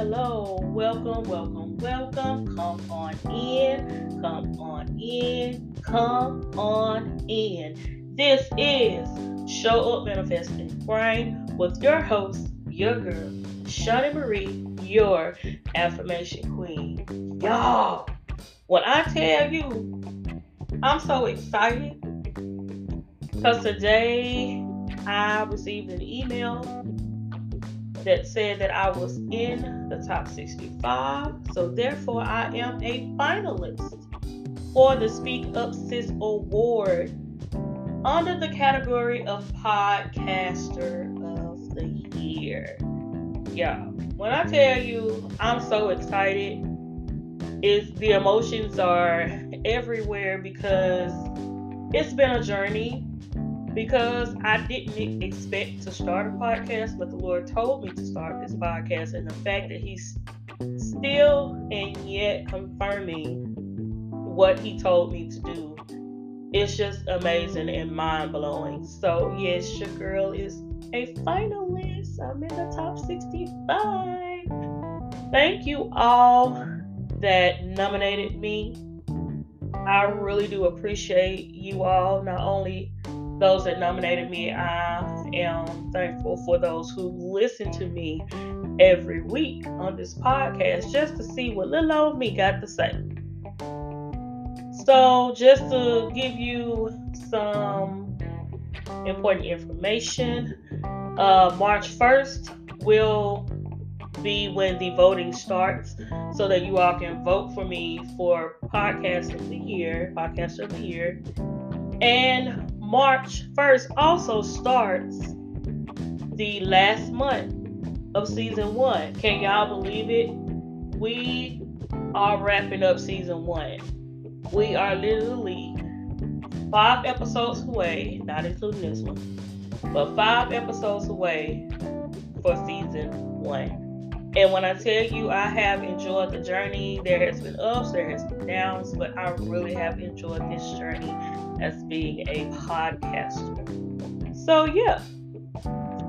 hello. Welcome, welcome, welcome. Come on in, come on in, come on in. This is Show Up, Manifest, and with your host, your girl, Shunnie Marie, your affirmation queen. Y'all, when I tell you, I'm so excited because today I received an email that said that I was in the top 65. So therefore, I am a finalist for the Speak Up Sis Award under the category of Podcaster of the Year. Yeah, when I tell you I'm so excited, is the emotions are everywhere because it's been a journey because I didn't expect to start a podcast, but the Lord told me to start this podcast, and the fact that He's still and yet confirming what He told me to do, it's just amazing and mind blowing. So, yes, your girl is a finalist. I'm in the top 65. Thank you all that nominated me. I really do appreciate you all, not only those that nominated me. I am thankful for those who listen to me every week on this podcast just to see what little old me got to say. So, just to give you some important information, uh, March 1st will be when the voting starts so that you all can vote for me for podcast of the year, podcast of the year. And March 1st also starts the last month of season one. Can y'all believe it? We are wrapping up season one. We are literally five episodes away, not including this one, but five episodes away for season one. And when I tell you I have enjoyed the journey, there has been ups, there has been downs, but I really have enjoyed this journey as being a podcaster. So, yeah,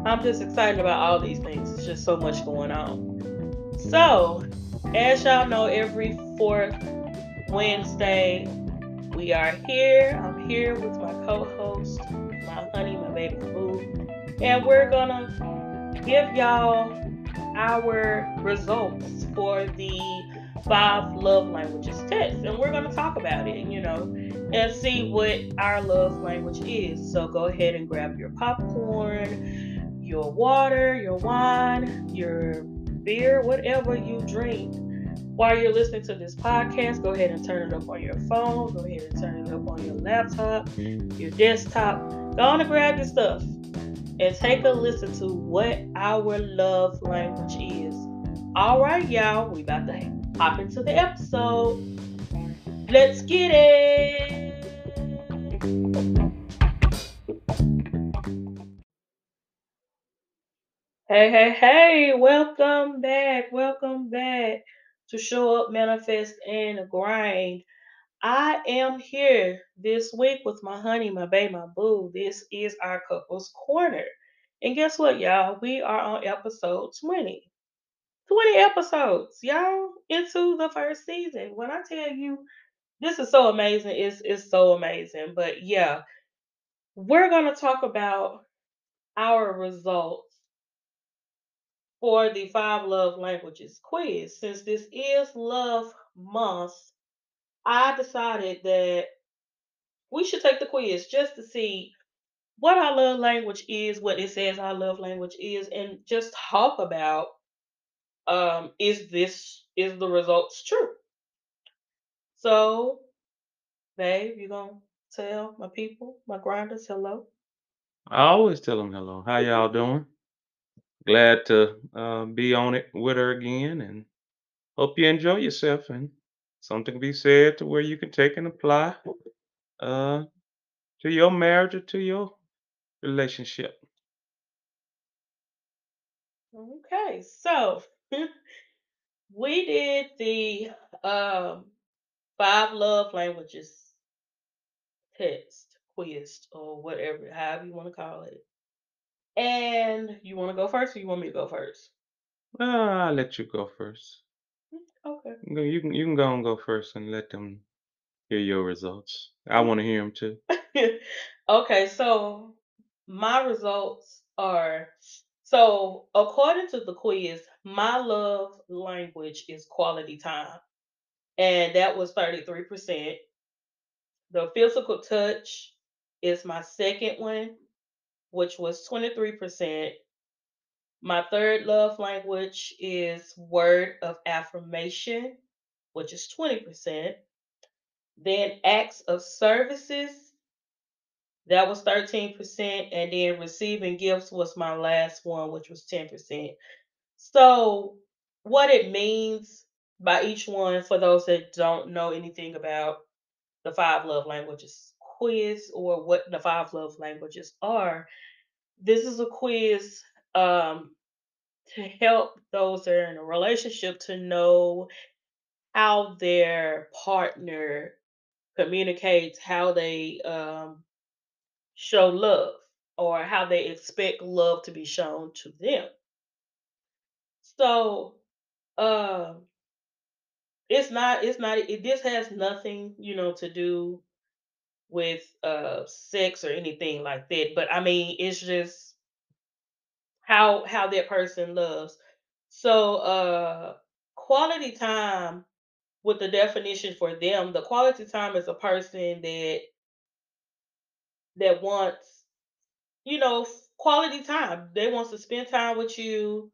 I'm just excited about all these things. It's just so much going on. So, as y'all know, every fourth Wednesday, we are here. I'm here with my co host, my honey, my baby boo, and we're gonna give y'all our results for the five love languages test. And we're gonna talk about it, you know and see what our love language is. So go ahead and grab your popcorn, your water, your wine, your beer, whatever you drink. While you're listening to this podcast, go ahead and turn it up on your phone. Go ahead and turn it up on your laptop, your desktop. Go on and grab your stuff and take a listen to what our love language is. All right, y'all, we about to hop into the episode. Let's get it. Hey, hey, hey, welcome back. Welcome back to Show Up, Manifest, and Grind. I am here this week with my honey, my baby, my boo. This is our couples corner. And guess what, y'all? We are on episode 20. 20 episodes, y'all, into the first season. When I tell you this is so amazing. It's it's so amazing. But yeah, we're gonna talk about our results for the five love languages quiz. Since this is love month, I decided that we should take the quiz just to see what our love language is, what it says our love language is, and just talk about um is this is the results true? So Babe, you gonna tell my people, my grinders, hello? I always tell them hello. How y'all doing? Glad to uh, be on it with her again, and hope you enjoy yourself. And something to be said to where you can take and apply uh, to your marriage or to your relationship. Okay, so we did the um, five love languages test, quiz, or whatever, however you want to call it. And you want to go first, or you want me to go first? Uh, I'll let you go first. Okay. You can you can you can go and go first and let them hear your results. I want to hear them too. okay, so my results are so according to the quiz, my love language is quality time. And that was 33%. The physical touch is my second one, which was 23%. My third love language is word of affirmation, which is 20%. Then acts of services, that was 13%. And then receiving gifts was my last one, which was 10%. So, what it means by each one, for those that don't know anything about the five love languages quiz or what the five love languages are, this is a quiz um, to help those that are in a relationship to know how their partner communicates, how they um, show love, or how they expect love to be shown to them. So, um, it's not, it's not, it, this has nothing, you know, to do with uh sex or anything like that. But I mean, it's just how how that person loves. So, uh, quality time with the definition for them, the quality time is a person that that wants, you know, quality time. They wants to spend time with you.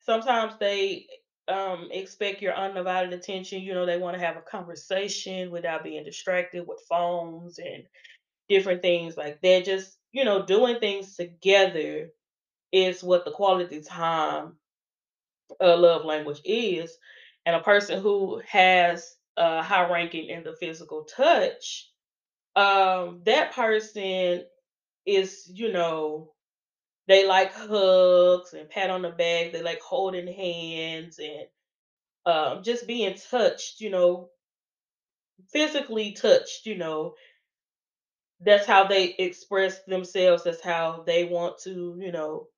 Sometimes they um expect your undivided attention. You know, they want to have a conversation without being distracted with phones and different things like that. Just, you know, doing things together is what the quality time uh, love language is. And a person who has a high ranking in the physical touch, um, that person is, you know, they like hugs and pat on the back. They like holding hands and um, just being touched, you know, physically touched, you know. That's how they express themselves. That's how they want to, you know,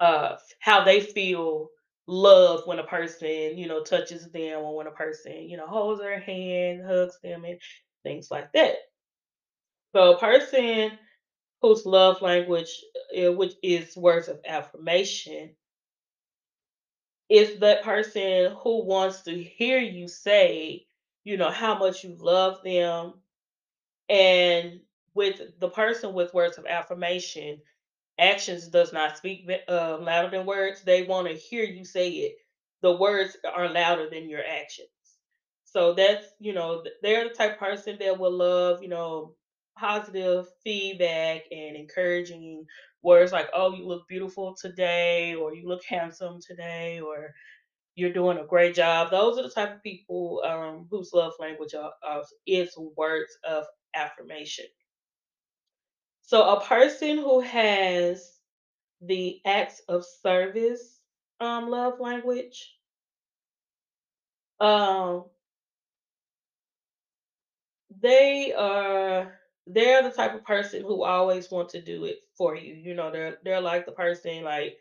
uh how they feel love when a person you know touches them or when a person you know holds their hand hugs them and things like that so a person whose love language uh, which is words of affirmation is that person who wants to hear you say you know how much you love them and with the person with words of affirmation actions does not speak uh, louder than words. They want to hear you say it. The words are louder than your actions. So that's you know they're the type of person that will love you know positive feedback and encouraging words like oh you look beautiful today or you look handsome today or you're doing a great job. Those are the type of people um, whose love language are, of is words of affirmation. So a person who has the acts of service um love language um they are they're the type of person who always want to do it for you you know they're they're like the person like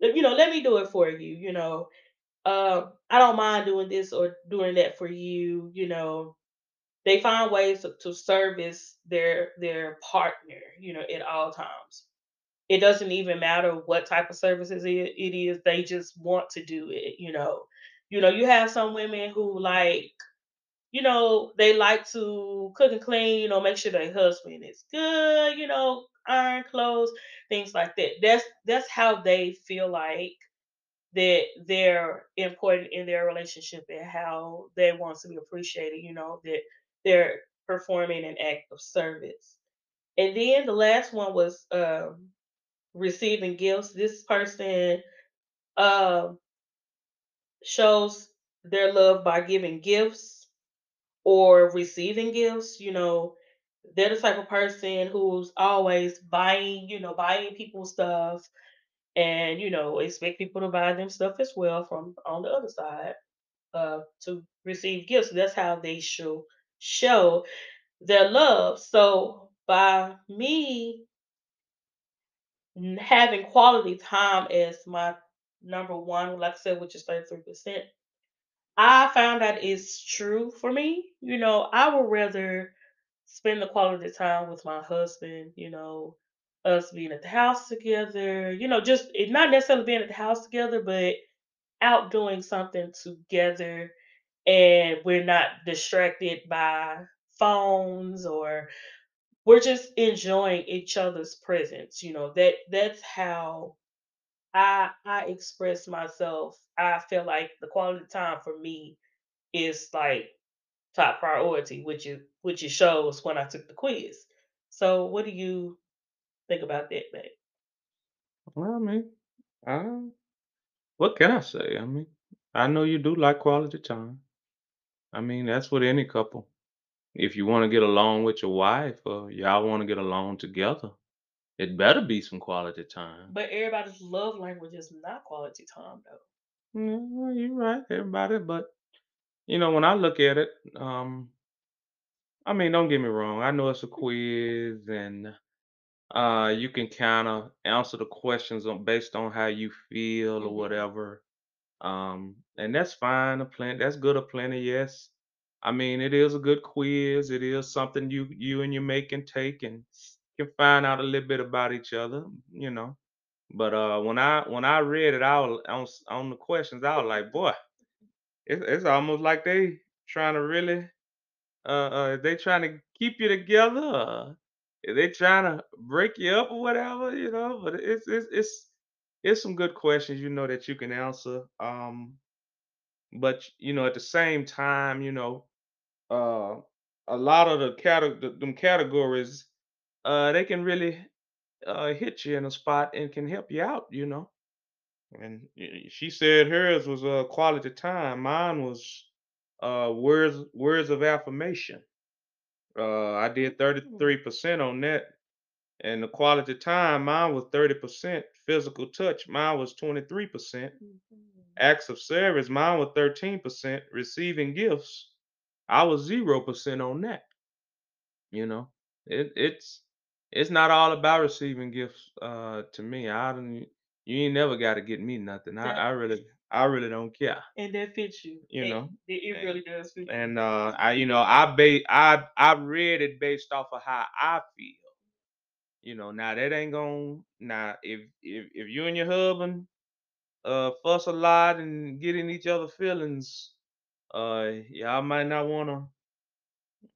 you know let me do it for you you know um i don't mind doing this or doing that for you you know they find ways to, to service their their partner you know at all times It doesn't even matter what type of services it it is, they just want to do it, you know. You know, you have some women who like, you know, they like to cook and clean, you know, make sure their husband is good, you know, iron clothes, things like that. That's that's how they feel like that they're important in their relationship and how they want to be appreciated, you know, that they're performing an act of service. And then the last one was um receiving gifts. This person um shows their love by giving gifts or receiving gifts. You know, they're the type of person who's always buying, you know, buying people stuff and, you know, expect people to buy them stuff as well from on the other side uh, to receive gifts. That's how they show show their love. So by me having quality time as my number one, like I said, which is 33%. I found that it's true for me. You know, I would rather spend the quality time with my husband, you know, us being at the house together, you know, just not necessarily being at the house together, but out doing something together and we're not distracted by phones or we're just enjoying each other's presence. You know, that that's how I I express myself. I feel like the quality time for me is like top priority, which is which it shows when I took the quiz. So what do you think about that, babe? Well, I mean, uh, what can I say? I mean, I know you do like quality time. I mean, that's with any couple. If you want to get along with your wife or y'all want to get along together, it better be some quality time. But everybody's love language is not quality time though. Yeah, you're right, everybody. But you know, when I look at it, um, I mean, don't get me wrong. I know it's a quiz, and uh, you can kind of answer the questions on based on how you feel or hmm whatever. Um, and that's fine. A plan That's good. A plenty. Yes. I mean, it is a good quiz. It is something you you and your mate can take and can find out a little bit about each other. You know. But uh, when I when I read it out on on the questions, I was like, boy, it's it's almost like they trying to really uh, uh they trying to keep you together. Uh, they trying to break you up or whatever, you know. But it's it's it's it's some good questions, you know, that you can answer. Um, but you know, at the same time, you know, uh, a lot of the cate- them categories, uh, they can really uh hit you in a spot and can help you out, you know. And she said hers was uh, quality time. Mine was uh, words words of affirmation. Uh, I did Mm. 33% on that. And the quality time, mine was 30%. Physical touch, mine was 23%. Mhm. Acts of service, mine was 13%. Receiving gifts, I was 0% on that. You know, it, it's it's not all about receiving gifts. Uh, to me, I don't. You ain't never got to get me nothing. I, I really, I really don't care. and that fits you. You know, it it really does fit you. and uh, I, you know, I ba- I I read it based off of how I feel. You know, now that ain't gon' now if if if you and your husband uh fuss a lot and get in each other feelings, uh y'all might not wanna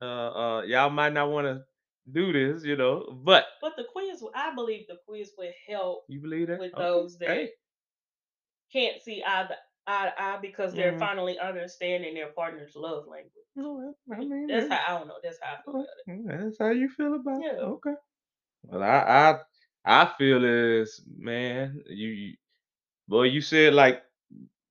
uh uh y'all might not wanna do this, you know. But But the quiz, I believe the quiz will help you believe that? with Okay. those that Hey. can't see eye to eye, to eye because they're Mm. finally understanding their partner's love language. I mean That's that, how I don't know. That's how I feel about it. that's how you feel about it. Yeah. Okay. Well I I I feel is man, you, you boy, you said like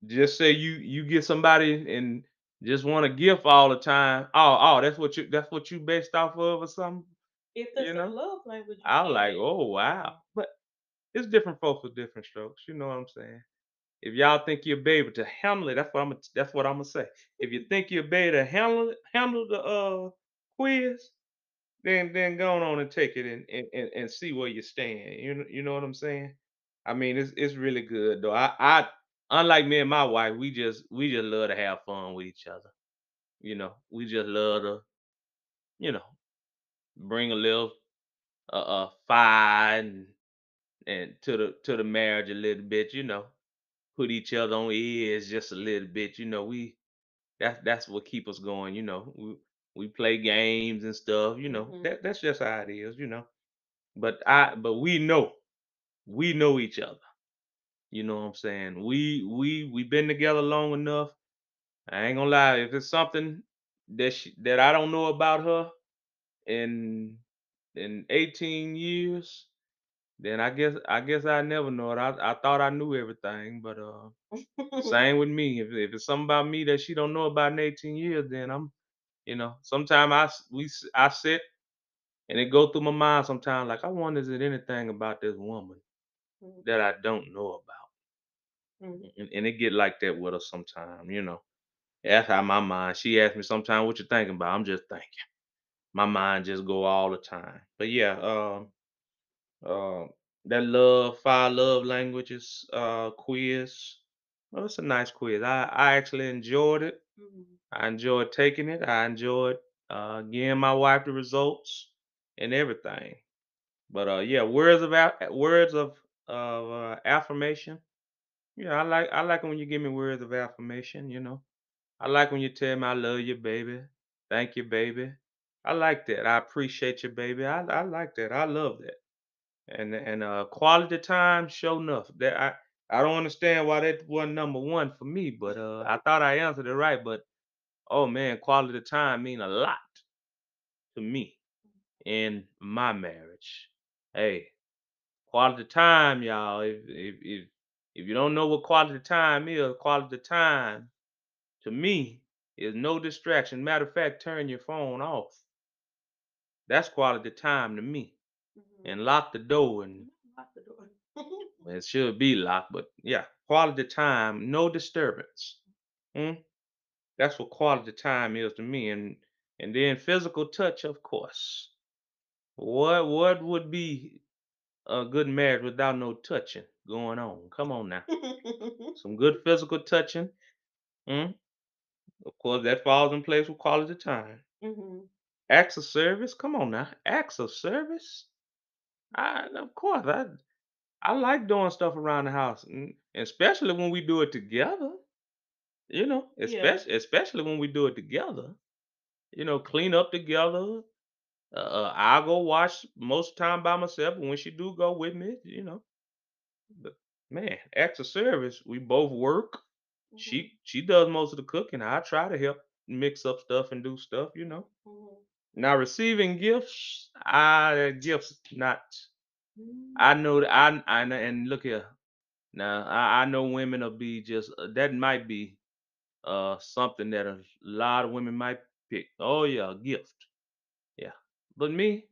Just say you you get somebody and just want a gift all the time. Oh, oh, that's what you that's what you based off of or something, If you that's their know? love language, I was like, oh wow. But it's different folks with different strokes. You know what I'm saying? If y'all think you'll be able to handle it, that's what I'm that's what I'm gonna say. If you think you'll be able to handle it, handle the uh quiz, then then go on and take it and and, and, see where you stand. You know, you know what I'm saying? I mean, it's it's really good though. I I unlike me and my wife, we just we just love to have fun with each other. You know, we just love to you know bring a little uh, uh fire and and to the to the marriage a little bit. You know, put each other on edge just a little bit. You know, we that's that's what keep us going. You know, we we play games and stuff. You know, hmm that that's just how it is. You know. But I but we know, we know each other. You know what I'm saying? We we we been together long enough. I ain't gonna lie, if it's something that she, that I don't know about her in in 18 years, then I guess I guess I never know it. I I thought I knew everything, but uh same with me. If if it's something about me that she don't know about in 18 years, then I'm you know, sometimes I we I sit and it go through my mind sometimes like I wonder is it anything about this woman that I don't know about. And, and it get like that with her sometimes, you know. That's how my mind. She asked me sometimes "What you thinking about?" I'm just thinking. My mind just go all the time. But yeah, um, um, that love five love languages uh quiz. Well, it's a nice quiz. I I actually enjoyed it. Mhm. I enjoyed taking it. I enjoyed uh giving my wife the results and everything. But uh yeah, words of words of of uh, affirmation. Yeah, I like I like when you give me words of affirmation, you know. I like when you tell me I love you, baby. Thank you, baby. I like that. I appreciate you, baby. I I like that. I love that. And and uh quality time, sure enough. That I I don't understand why that wasn't number one for me, but uh I thought I answered it right. But oh man, quality time mean a lot to me in my marriage. Hey, quality time, y'all. If if if if you don't know what quality time is, quality time to me is no distraction. Matter of fact, turn your phone off. That's quality time to me. Mhm. And lock the door and Lock the door. It should be locked, but yeah, quality time, no disturbance. Mm? That's what quality time is to me. And and then physical touch, of course. What what would be a good marriage without no touching going on? Come on now. Some good physical touching. Mm? Of course, that falls in place with quality time. Mhm. Acts of service. Come on now. Acts of service. I of course I I like doing stuff around the house, mm, especially when we do it together. You know, especially especially when we do it together. You know, clean up together. Uh, uh, I'll go wash most time by myself, and when she do go with me, you know. But man, acts of service. We both work. Mhm. She she does most of the cooking. I try to help mix up stuff and do stuff. You know. Mhm. Now receiving gifts, I gifts not. Mm. I know that I I and look here. Now I, I know women will be just uh, that might be uh something that a lot of women might pick. Oh yeah, a gift. Yeah. But me,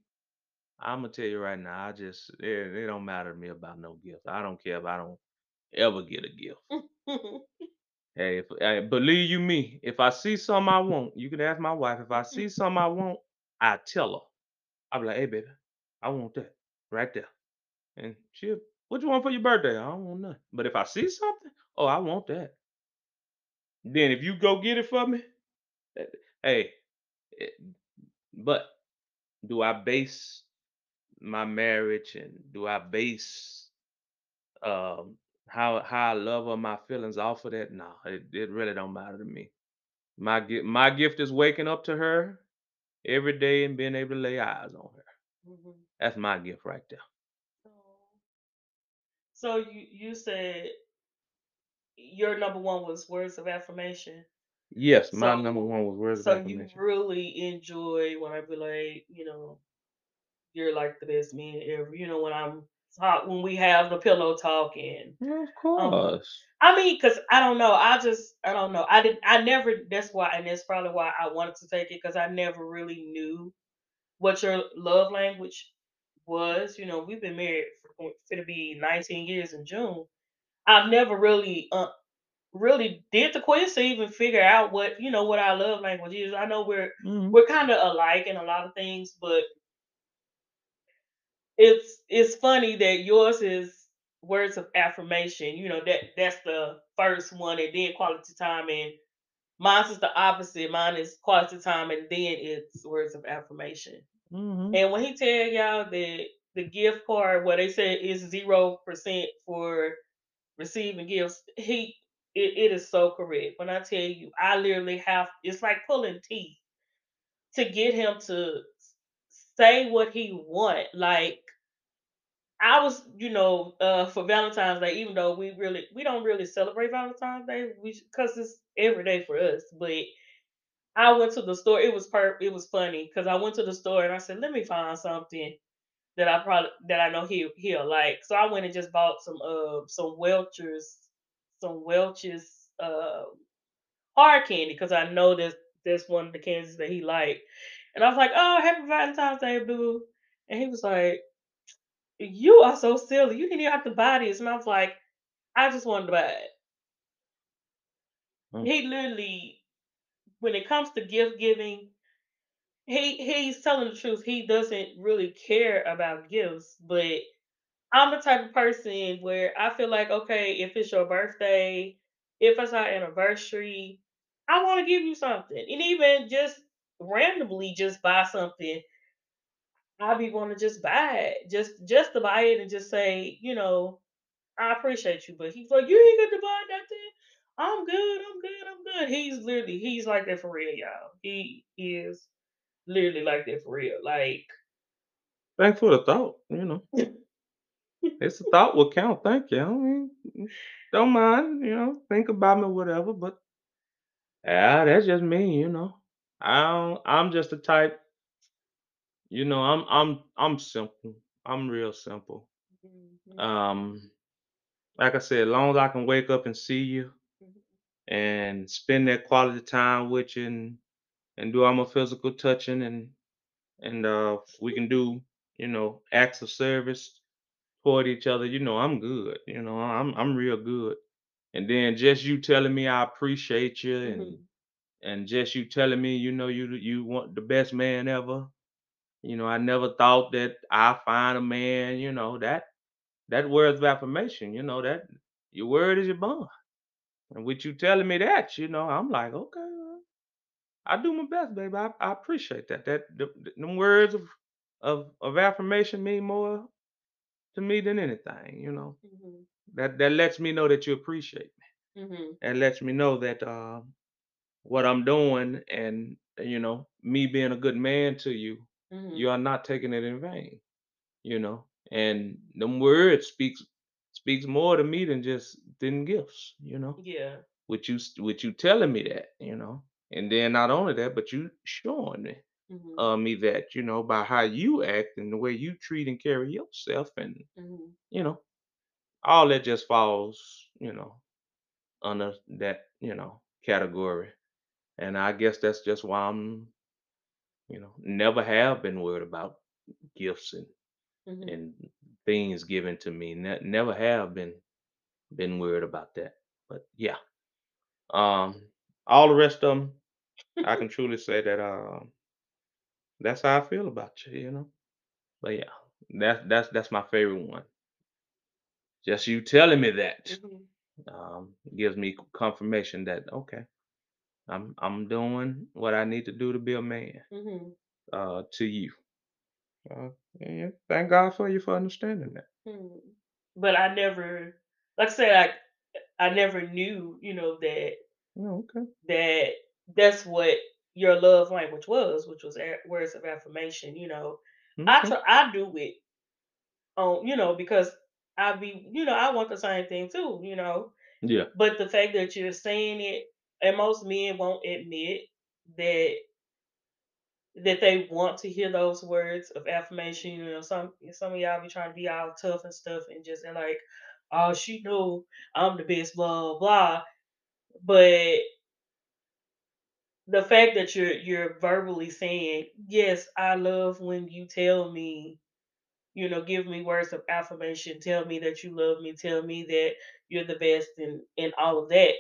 I'm gonna tell you right now, I just it, it don't matter to me about no gift. I don't care if I don't ever get a gift. Hey, if, hey, believe you me, if I see something I want, you can ask my wife. If I see something I want, I tell her. I'll be like, hey baby, I want that right there. And she'll, what you want for your birthday? I don't want nothing. But if I see something, oh, I want that. Then if you go get it for me, eh, hey, eh, but do I base my marriage and do I base um how how I love her, my feelings off of that? No, it, it really don't matter to me. My gift my gift is waking up to her every day and being able to lay eyes on her. Mhm. That's my gift right there. Oh. So you you said your number one was words of affirmation. Yes, my number one was words of so you affirmation. really enjoy when I be like, you know, you're like the best man ever. You know, when I'm talk when we have the pillow talking. Yeah, of um course. I mean, cause I don't know. I just I don't know. I didn't. I never that's why and that's probably why I wanted to take it because I never really knew what your love language was. You know, we've been married for to be 19 years in June. I've never really uh, really did the quiz to even figure out what you know what our love language is. I know we're Mhm. we're kind of alike in a lot of things, but it's it's funny that yours is words of affirmation. You know that that's the first one, and then quality time, and mine's is the opposite. Mine is quality time, and then it's words of affirmation. Mhm. And when he tell y'all that the gift card, what they said is zero percent for receiving gifts, he it, it is so correct. When I tell you, I literally have it's like pulling teeth to get him to say what he want. Like I was, you know, uh, for Valentine's Day, even though we really we don't really celebrate Valentine's Day, we because it's every day for us. But I went to the store. It was per it was funny because I went to the store and I said, let me find something that I probably that I know he he'll like. So I went and just bought some uh some Welch's some Welch's uh hard candy because I know that that's one of the candies that he liked. And I was like, oh, happy Valentine's Day, boo. And he was like, you are so silly. You didn't even have to buy this. And I was like, I just wanted to buy it. Mm. He literally, when it comes to gift giving, he he's telling the truth. He doesn't really care about gifts, but I'm the type of person where I feel like, okay, if it's your birthday, if it's our anniversary, I want to give you something. And even just randomly just buy something, I'll be want to just buy it. Just just to buy it and just say, you know, I appreciate you. But he's like, you ain't gonna buy nothing. I'm good, I'm good, I'm good. He's literally he's like that for real, y'all. He is literally like that for real. Like Thanks for the thought, you know. It's a thought will count, thank you. I mean, don't mind, you know, think about me whatever, but yeah, that's just me, you know. I don't, I'm just the type, you know, I'm I'm I'm simple. I'm real simple. Mhm, Um, like I said, as long as I can wake up and see you mhm, and spend that quality time with you and, and do all my physical touching and and uh we can do, you know, acts of service toward each other, you know, I'm good. You know, I'm I'm real good. And then just you telling me I appreciate you and mhm, and just you telling me, you know, you you want the best man ever. You know, I never thought that I find a man, you know, that that words of affirmation, you know, that your word is your bond. And with you telling me that, you know, I'm like, okay, I do my best, baby. I, I appreciate that. That the, the, them words of, of of affirmation mean more to me than anything, you know. mhm, That that lets me know that you appreciate me. mhm, That lets me know that uh, what I'm doing and you know me being a good man to you, mhm. you are not taking it in vain. You know, and them words speaks speaks more to me than just than gifts. You know, Yeah. with you with you telling me that. You know, and then not only that, but you showing me Mhm, uh, me that you know by how you act and the way you treat and carry yourself, and mhm, you know all that just falls you know under that you know category. And I guess that's just why I'm, you know, never have been worried about gifts and mhm. and things given to me. Ne- never have been been worried about that. But yeah, um, all the rest of them, I can truly say that um, that's how I feel about you. You know. But yeah, that's that's that's my favorite one. Just you telling me that Mhm, um, gives me confirmation that okay, I'm I'm doing what I need to do to be a man. mhm, Uh, to you. Uh, yeah, thank God for you for understanding that. mhm. But I never, like I said, I I never knew, you know, that Oh, okay. that that's what your love language was, which was words of affirmation. You know, I Okay. try, I do it on, you know, because I be, you know, I want the same thing too, you know. Yeah. But the fact that you're saying it, and most men won't admit that that they want to hear those words of affirmation. You know, some some of y'all be trying to be all tough and stuff, and just and like, oh, she know I'm the best, blah blah. But the fact that you're you're verbally saying, yes, I love when you tell me, you know, give me words of affirmation, tell me that you love me, tell me that you're the best, and and all of that.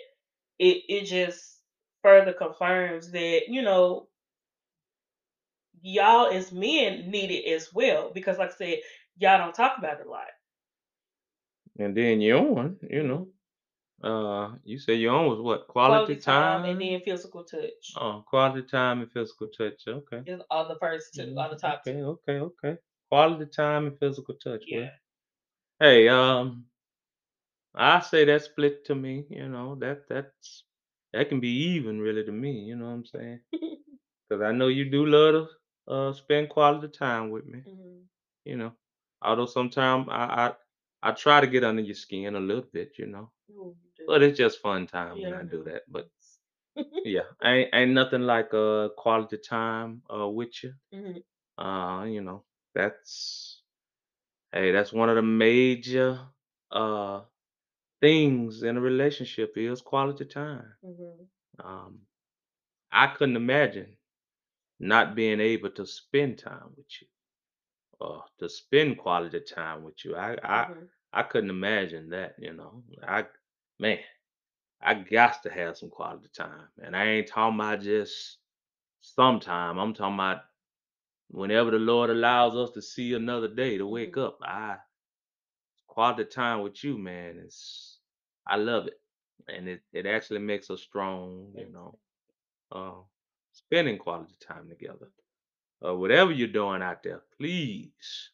It it just further confirms that you know y'all as men need it as well because like I said, y'all don't talk about it a lot. And then your own, you know. Uh, you say your own was what? Quality Quality time and then physical touch Oh, quality time and physical touch. Okay. is the first two, Mm, are the top okay, two. okay, okay. Quality time and physical touch. Yeah. Well, hey, um, I say that split to me, you know, that that's that can be even really to me, you know what I'm saying? Because I know you do love to uh spend quality time with me. Mhm. You know, although sometimes I, I I try to get under your skin a little bit, you know, do. But it's just fun time when Yeah, I I do that. But yeah, ain't ain't nothing like uh quality time uh with you. Mhm, Uh, you know, that's hey, that's one of the major uh things in a relationship is quality time. mhm, Um, I couldn't imagine not being able to spend time with you. uh, to spend quality time with you. I I mhm, I couldn't imagine that, you know. I man, I got to have some quality time. And I ain't talking about just sometime. I'm talking about whenever the Lord allows us to see another day to wake mhm. up. I quality time with you, man, is I love it. And it, it actually makes us strong, you know. Uh, spending quality time together. Uh, whatever you're doing out there, please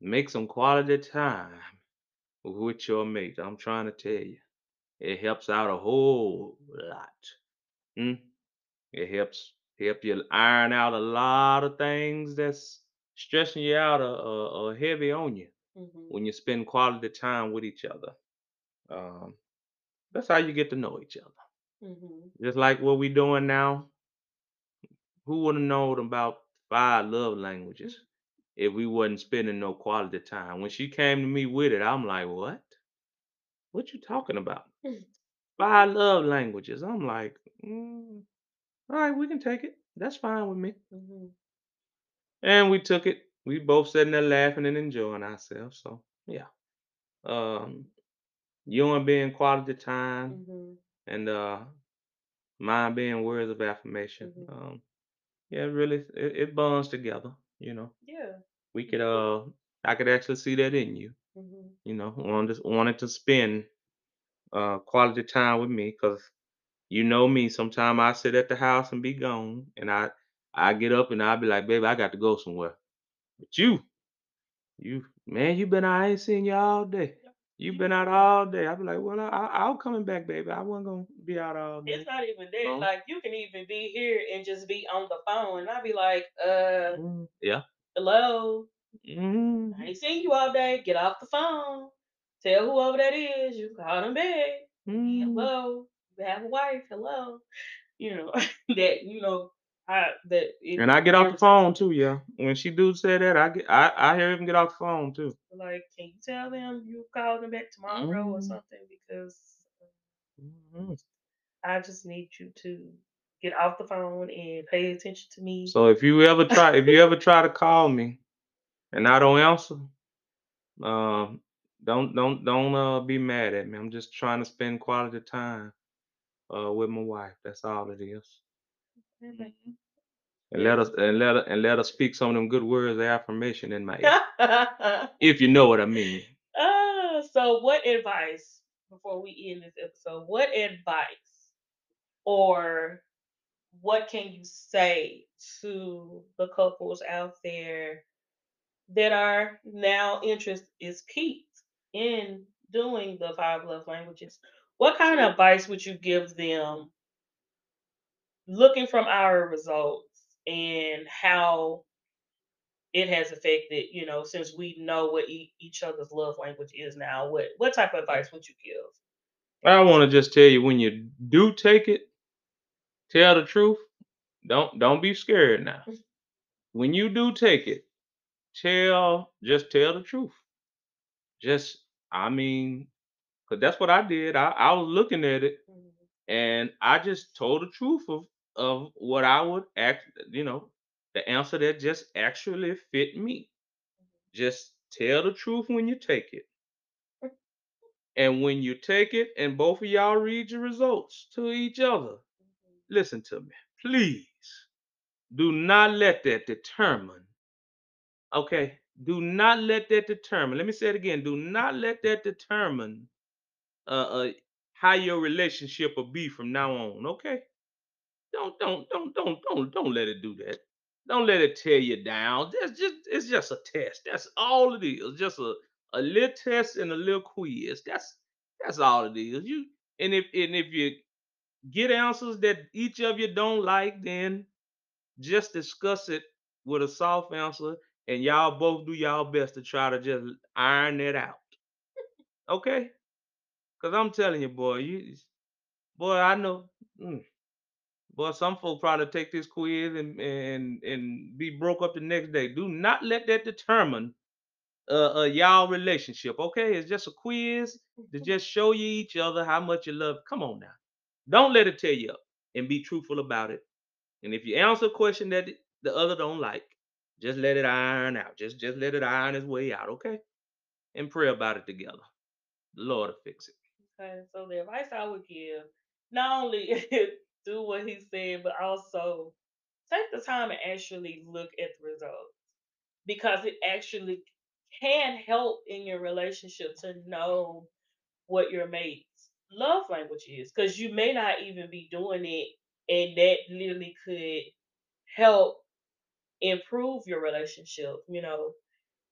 make some quality time with your mate. I'm trying to tell you, it helps out a whole lot. Mm? It helps help you iron out a lot of things that's stressing you out or, or, or heavy on you Mhm. when you spend quality time with each other. Um, that's how you get to know each other. Mhm. Just like what we're doing now. Who would have known about five love languages if we wasn't spending no quality time? When she came to me with it, I'm like, what? What you talking about? Five love languages. I'm like, mm, all right, we can take it. That's fine with me. Mhm. And we took it. We both sitting there laughing and enjoying ourselves. So yeah. Um you and being quality time Mhm. and uh mine being words of affirmation. Mhm. Um yeah, really it, it bonds together, you know. Yeah. We could uh I could actually see that in you, Mhm. you know, wanted wanted to spend uh quality time with me because you know me, sometimes I sit at the house and be gone and I I get up and I'll be like, baby, I got to go somewhere. But you You man, you been out. I ain't seen you all day. You been out all day. I'll be like, well, I, I, I'll coming back, baby. I wasn't gonna be out all day. It's not even that. So, Like you can even be here and just be on the phone, and I'd be like, uh, mm, yeah. hello. hmm I ain't seen you all day. Get off the phone. Tell whoever that is you call them back. mm Hello. You have a wife. Hello. You know that. You know I that it And I get off the phone too, yeah. When she do say that, I get I, I hear him get off the phone too. Like, can you tell them you call them back tomorrow or Mm, something? Because mhm. I just need you to get off the phone and pay attention to me. So if you ever try if you ever try to call me and I don't answer, um, don't don't don't uh be mad at me. I'm just trying to spend quality time uh with my wife. That's all it is. Okay. And let us and let her and let us speak some of them good words of affirmation in my ear. If you know what I mean. Ah, so what advice before we end this episode? What advice or what can you say to the couples out there that are now interest is peaked in doing the five love languages? What kind of advice would you give them looking from our results and how it has affected, you know, since we know what e- each other's love language is now, what what type of advice would you give? I want to just tell you when you do take it, tell the truth. Don't don't be scared now. When you do take it, tell just tell the truth. Just I mean, cause that's what I did. I, I was looking at it Mhm. and I just told the truth of of what I would act, you know, the answer that just actually fit me. Just tell the truth when you take it. And when you take it and both of y'all read your results to each other, listen to me. Please do not let that determine. Okay? Do not let that determine. Let me say it again. Do not let that determine uh, uh how your relationship will be from now on. Okay? Don't don't don't don't don't don't let it do that. Don't let it tear you down. That's just it's just a test. That's all it is. Just a a little test and a little quiz. That's that's all it is. You and if and if you get answers that each of you don't like, then just discuss it with a soft answer, and y'all both do y'all best to try to just iron it out. Okay? Cause I'm telling you, boy, you boy, I know. mm, Boy, some folks probably take this quiz and and and be broke up the next day. Do not let that determine uh, uh y'all relationship. Okay, it's just a quiz to just show you each other how much you love. Come on now, don't let it tear you up, and be truthful about it. And if you answer a question that the other don't like, just let it iron out. Just just let it iron its way out. Okay, and pray about it together. The Lord will fix it. Okay, so the advice I would give, not only do what he said, but also take the time and actually look at the results because it actually can help in your relationship to know what your mate's love language is because you may not even be doing it and that literally could help improve your relationship you know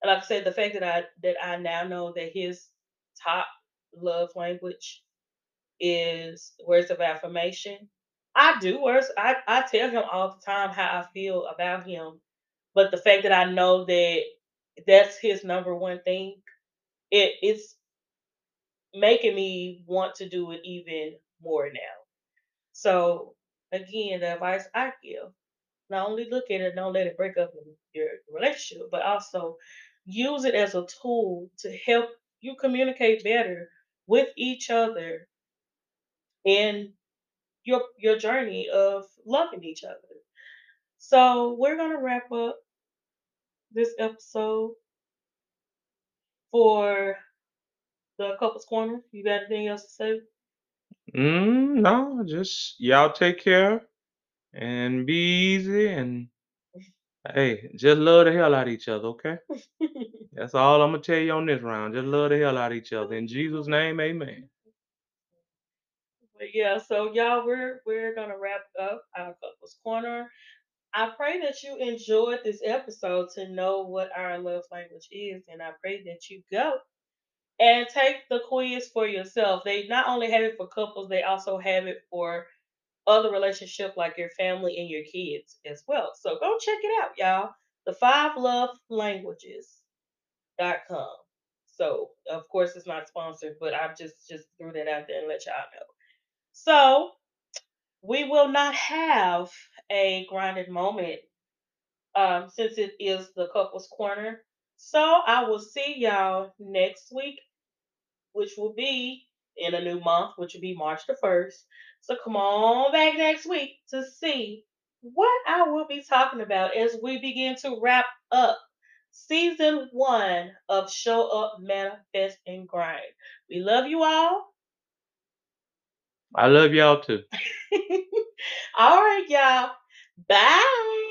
And like i said the fact that i that i now know that his top love language is words of affirmation i do words i, I tell him all the time how i feel about him but the fact that i know that that's his number one thing it it's making me want to do it even more now. So again, the advice I give, not only look at it, don't let it break up your relationship, but also use it as a tool to help you communicate better with each other in your your journey of loving each other. So we're gonna wrap up this episode for the couples corner. You got anything else to say? Mm, no, just y'all take care and be easy and hey, just love the hell out of each other, okay? That's all I'm gonna tell you on this round. Just love the hell out of each other. In Jesus' name, amen. But yeah, so y'all, we're we're gonna wrap up our couples corner. I pray that you enjoyed this episode to know what our love language is, and I pray that you go and take the quiz for yourself. They not only have it for couples, they also have it for other relationship like your family and your kids as well. So go check it out, y'all. The five love languages.com. So of course it's not sponsored, but I've just just threw that out there and let y'all know. So we will not have a grinded moment um, since it is the couples corner. So I will see y'all next week, which will be in a new month, which will be March the 1st. So come on back next week to see what I will be talking about as we begin to wrap up season one of Show Up, Manifest, and Grind. We love you all. I love y'all too. all right, y'all. Bye.